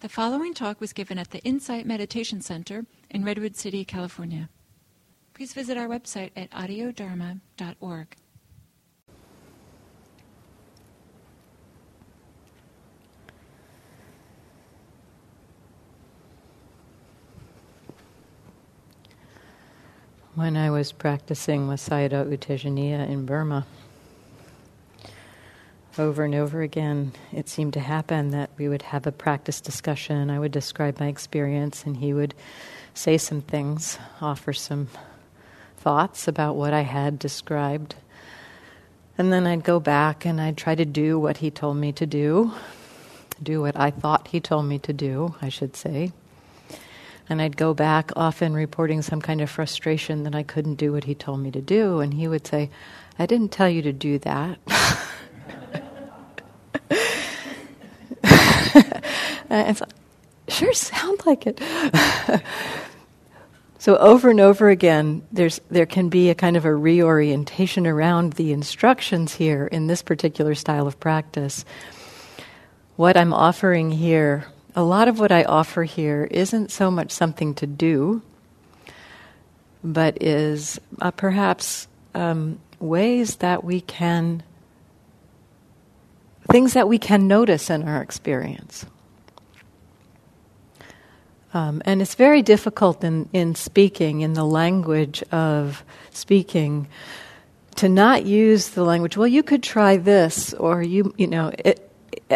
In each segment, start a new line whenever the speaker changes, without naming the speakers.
The following talk was given at the Insight Meditation Center in Redwood City, California. Please visit our website at audiodharma.org.
When I was practicing with Sayadaw U in Burma, over and over again, it seemed to happen that we would have a practice discussion. I would describe my experience, and he would say some things, offer some thoughts about what I had described. And then I'd go back and I'd try to do what he told me to do, do what I thought he told me to do, I should say. And I'd go back, often reporting some kind of frustration that I couldn't do what he told me to do. And he would say, I didn't tell you to do that. and so, sure sound like it. so over and over again, there's there can be a kind of a reorientation around the instructions here in this particular style of practice. What I'm offering here, a lot of what I offer here isn't so much something to do, but is uh, perhaps um, ways that we can things that we can notice in our experience. Um, and it's very difficult in, in speaking, in the language of speaking, to not use the language, well, you could try this, or you, you know, it,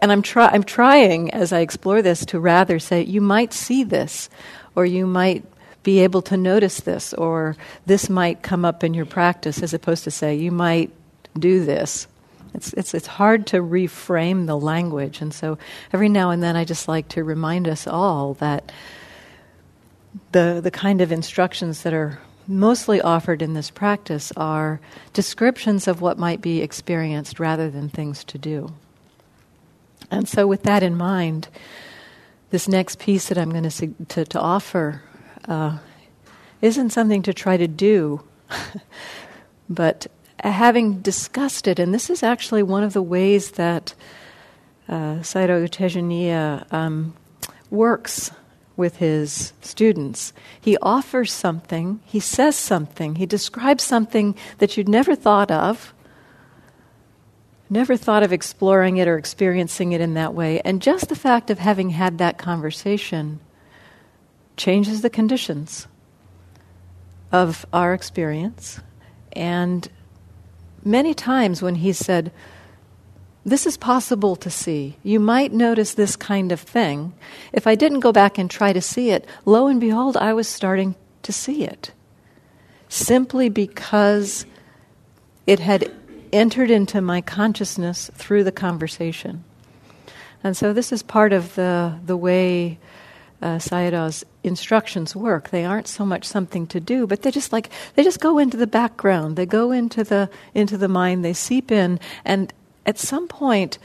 and I'm, try, I'm trying as I explore this to rather say, you might see this, or you might be able to notice this, or this might come up in your practice, as opposed to say, you might do this. It's, it's, it's hard to reframe the language. And so every now and then I just like to remind us all that the, the kind of instructions that are mostly offered in this practice are descriptions of what might be experienced rather than things to do. And so, with that in mind, this next piece that I'm going to, to, to offer uh, isn't something to try to do, but having discussed it, and this is actually one of the ways that uh, Sayadaw Tejaniya um, works with his students. He offers something, he says something, he describes something that you'd never thought of, never thought of exploring it or experiencing it in that way. And just the fact of having had that conversation changes the conditions of our experience and many times when he said, This is possible to see. You might notice this kind of thing. If I didn't go back and try to see it, lo and behold, I was starting to see it. Simply because it had entered into my consciousness through the conversation. And so this is part of the, the way uh, Sayadaw's instructions work. They aren't so much something to do, but they just like they just go into the background. They go into the into the mind. They seep in, and at some point,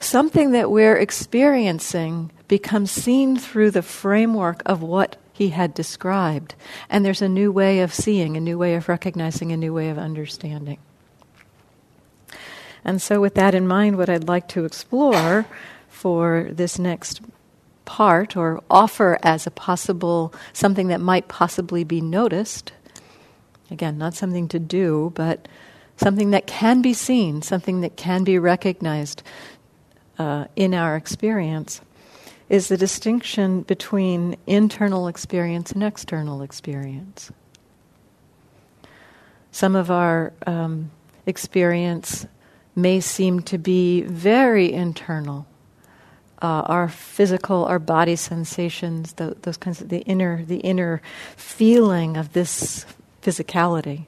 something that we're experiencing becomes seen through the framework of what he had described, and there's a new way of seeing, a new way of recognizing, a new way of understanding. And so, with that in mind, what I'd like to explore for this next part or offer as a possible something that might possibly be noticed. Again, not something to do, but something that can be seen, something that can be recognized uh, in our experience, is the distinction between internal experience and external experience. Some of our um, experience may seem to be very internal uh, our physical, our body sensations, the, those kinds of the inner, the inner feeling of this physicality.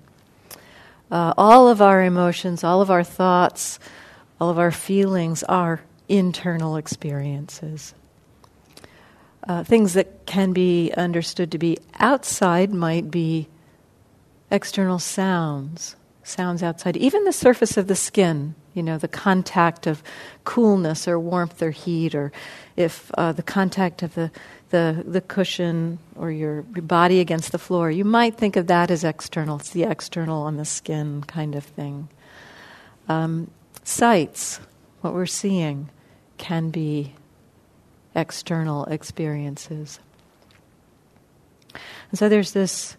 Uh, all of our emotions, all of our thoughts, all of our feelings are internal experiences. Uh, things that can be understood to be outside might be external sounds, sounds outside, even the surface of the skin you know, the contact of coolness or warmth or heat, or if uh, the contact of the, the, the cushion or your, body against the floor, you might think of that as external. It's the external on the skin kind of thing. Um, sights, what we're seeing, can be external experiences. And so there's this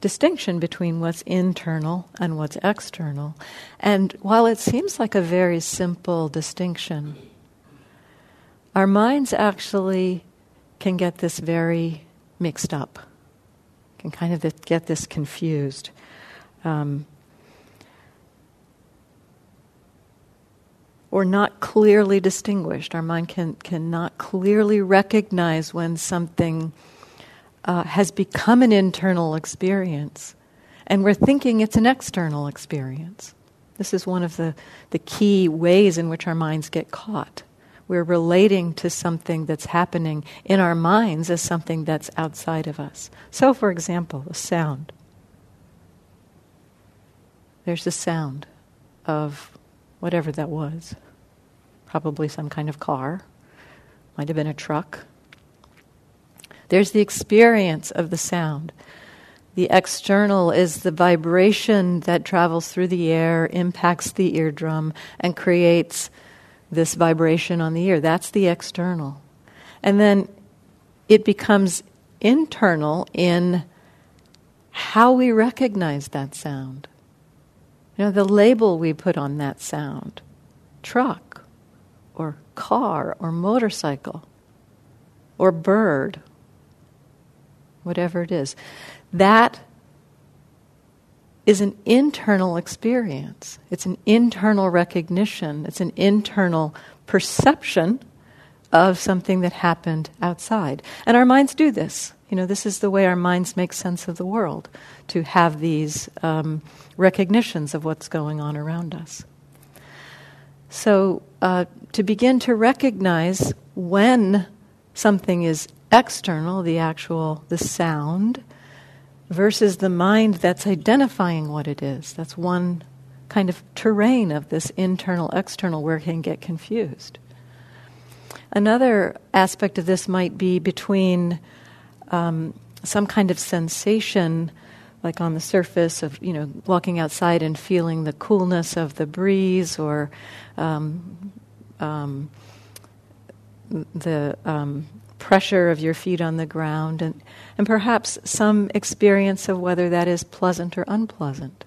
distinction between what's internal and what's external. And while it seems like a very simple distinction, our minds actually can get this very mixed up, can kind of get this confused. Um, or not clearly distinguished. Our mind can cannot clearly recognize when something uh, has become an internal experience, and we're thinking it's an external experience. This is one of the, the key ways in which our minds get caught. We're relating to something that's happening in our minds as something that's outside of us. So, for example, a sound. There's a sound of whatever that was. Probably some kind of car, might have been a truck. There's the experience of the sound. The external is the vibration that travels through the air, impacts the eardrum, and creates this vibration on the ear. That's the external. And then it becomes internal in how we recognize that sound. You know, the label we put on that sound truck, or car, or motorcycle, or bird, whatever it is. That is an internal experience. It's an internal recognition. It's an internal perception of something that happened outside. And our minds do this. You know, this is the way our minds make sense of the world, to have these um, recognitions of what's going on around us. So, uh, to begin to recognize when something is external, the actual, the sound, versus the mind that's identifying what it is. That's one kind of terrain of this internal external where it can get confused. Another aspect of this might be between um, some kind of sensation, like on the surface of you know walking outside and feeling the coolness of the breeze, or um, um, the um, pressure of your feet on the ground, and, and perhaps some experience of whether that is pleasant or unpleasant.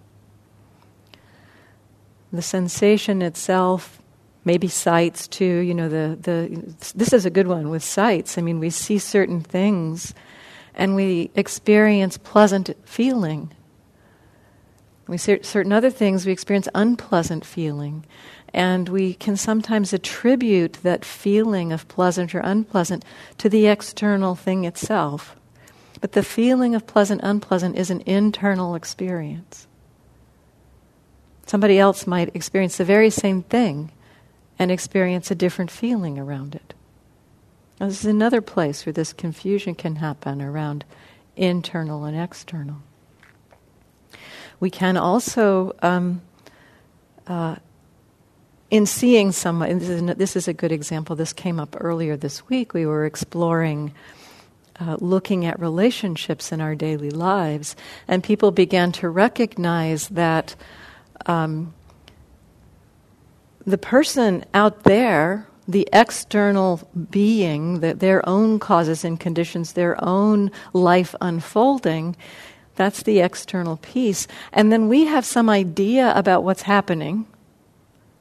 The sensation itself, maybe sights too, you know, the, the, this is a good one with sights. I mean, we see certain things and we experience pleasant feeling. We certain other things, we experience unpleasant feeling. And we can sometimes attribute that feeling of pleasant or unpleasant to the external thing itself. But the feeling of pleasant, unpleasant is an internal experience. Somebody else might experience the very same thing and experience a different feeling around it. Now, this is another place where this confusion can happen around internal and external. We can also um, uh, in seeing someone, this is, this is, a good example, this came up earlier this week. We were exploring, uh, looking at relationships in our daily lives, and people began to recognize that um, the person out there, the external being, that their own causes and conditions, their own life unfolding, that's the external piece. And then we have some idea about what's happening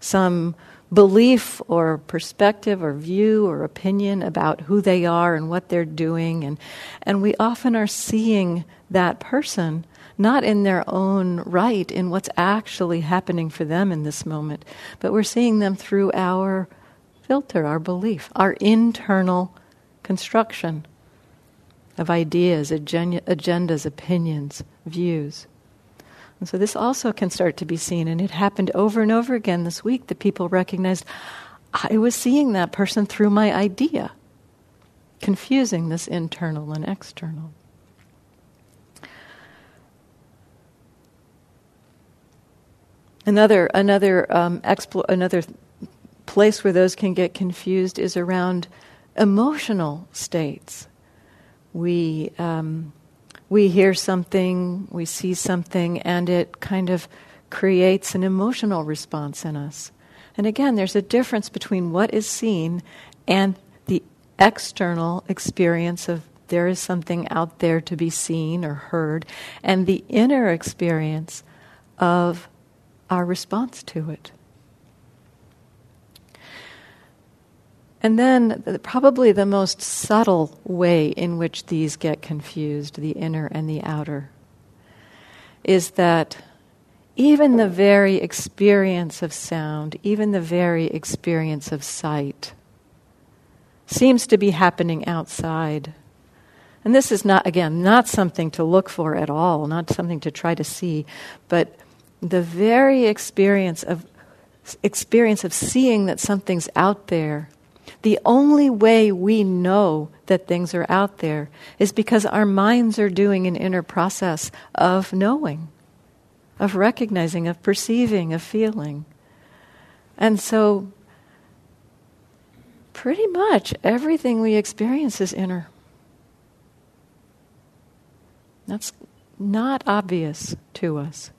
some belief or perspective or view or opinion about who they are and what they're doing and and we often are seeing that person not in their own right in what's actually happening for them in this moment but we're seeing them through our filter our belief our internal construction of ideas agendas opinions views and so this also can start to be seen. And it happened over and over again this week that people recognized I was seeing that person through my idea, confusing this internal and external. Another, another, um, explo- another place where those can get confused is around emotional states. We um, we hear something, we see something, and it kind of creates an emotional response in us. And again, there's a difference between what is seen and the external experience of there is something out there to be seen or heard, and the inner experience of our response to it. And then, probably the most subtle way in which these get confused, the inner and the outer, is that even the very experience of sound, even the very experience of sight, seems to be happening outside. And this is not, again, not something to look for at all, not something to try to see, but the very experience of experience of seeing that something's out there the only way we know that things are out there is because our minds are doing an inner process of knowing, of recognizing, of perceiving, of feeling. And so, pretty much everything we experience is inner. That's not obvious to us.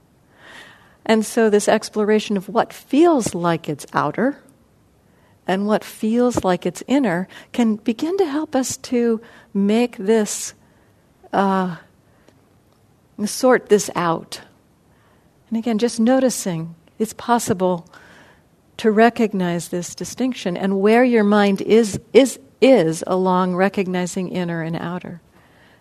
And so, this exploration of what feels like it's outer and what feels like it's inner can begin to help us to make this, uh, sort this out. And again, just noticing it's possible to recognize this distinction and where your mind is, is, is along recognizing inner and outer.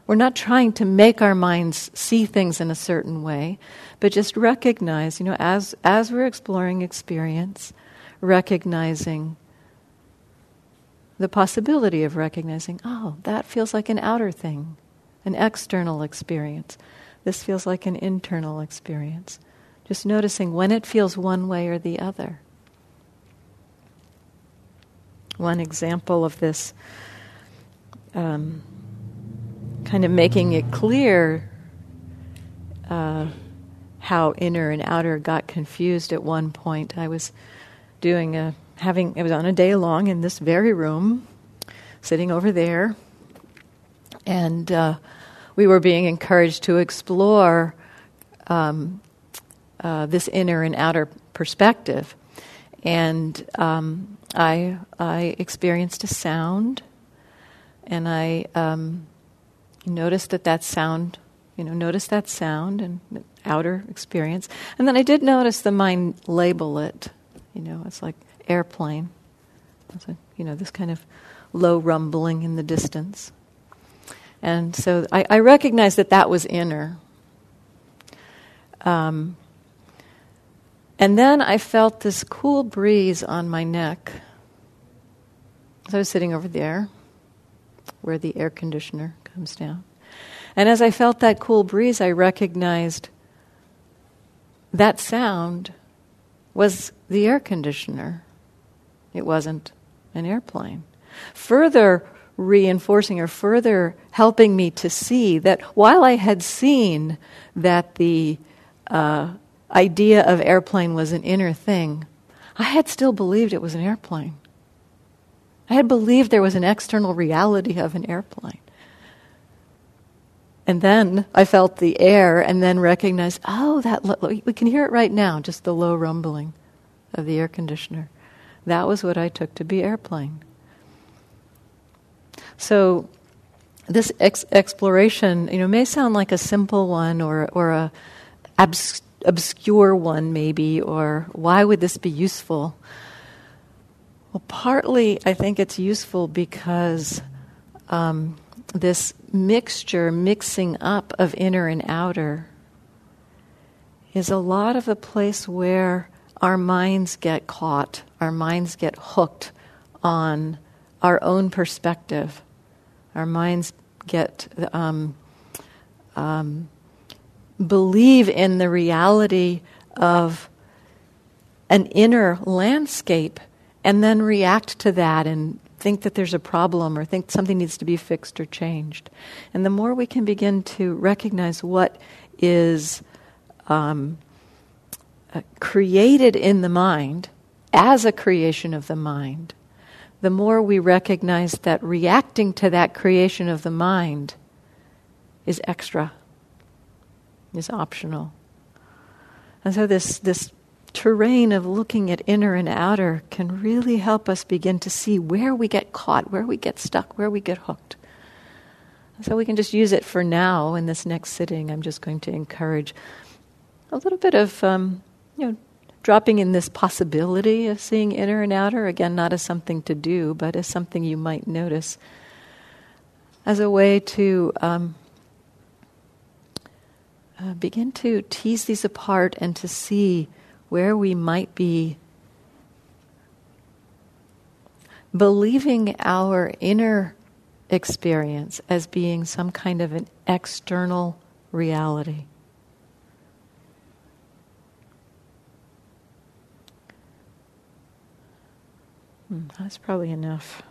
We're not trying to make our minds see things in a certain way, but just recognize, you know, as, as we're exploring experience, recognizing the possibility of recognizing, oh, that feels like an outer thing, an external experience. This feels like an internal experience. Just noticing when it feels one way or the other. One example of this, um, kind of making it clear uh, how inner and outer got confused at one point. I was doing a having it was on a day long in this very room, sitting over there, and uh, we were being encouraged to explore um, uh, this inner and outer perspective, and um, I I experienced a sound, and I um, noticed that that sound, you know, noticed that sound and outer experience, and then I did notice the mind label it. You know, it's like airplane. You know, this kind of low rumbling in the distance. And so I, I recognized that that was inner. Um, and then I felt this cool breeze on my neck. So I was sitting over there where the air conditioner comes down. And as I felt that cool breeze, I recognized that sound was the air conditioner. It wasn't an airplane. Further reinforcing or further helping me to see that while I had seen that the uh, idea of airplane was an inner thing, I had still believed it was an airplane. I had believed there was an external reality of an airplane. And then I felt the air and then recognized, oh, that lo- we can hear it right now, just the low rumbling of the air conditioner. That was what I took to be airplane. So this ex- exploration, you know, may sound like a simple one or or a abs- obscure one, maybe, or why would this be useful? Well, partly I think it's useful because um, this mixture, mixing up of inner and outer, is a lot of a place where our minds get caught, our minds get hooked on our own perspective. Our minds get um, um, believe in the reality of an inner landscape and then react to that and think that there's a problem or think something needs to be fixed or changed. And the more we can begin to recognize what is um, created in the mind as a creation of the mind, the more we recognize that reacting to that creation of the mind is extra, is optional. And so this, this terrain of looking at inner and outer can really help us begin to see where we get caught, where we get stuck, where we get hooked. So we can just use it for now. In this next sitting, I'm just going to encourage a little bit of, um, you know, dropping in this possibility of seeing inner and outer. Again, not as something to do, but as something you might notice, as a way to um, uh, begin to tease these apart and to see where we might be believing our inner experience as being some kind of an external reality. Hmm, that's probably enough.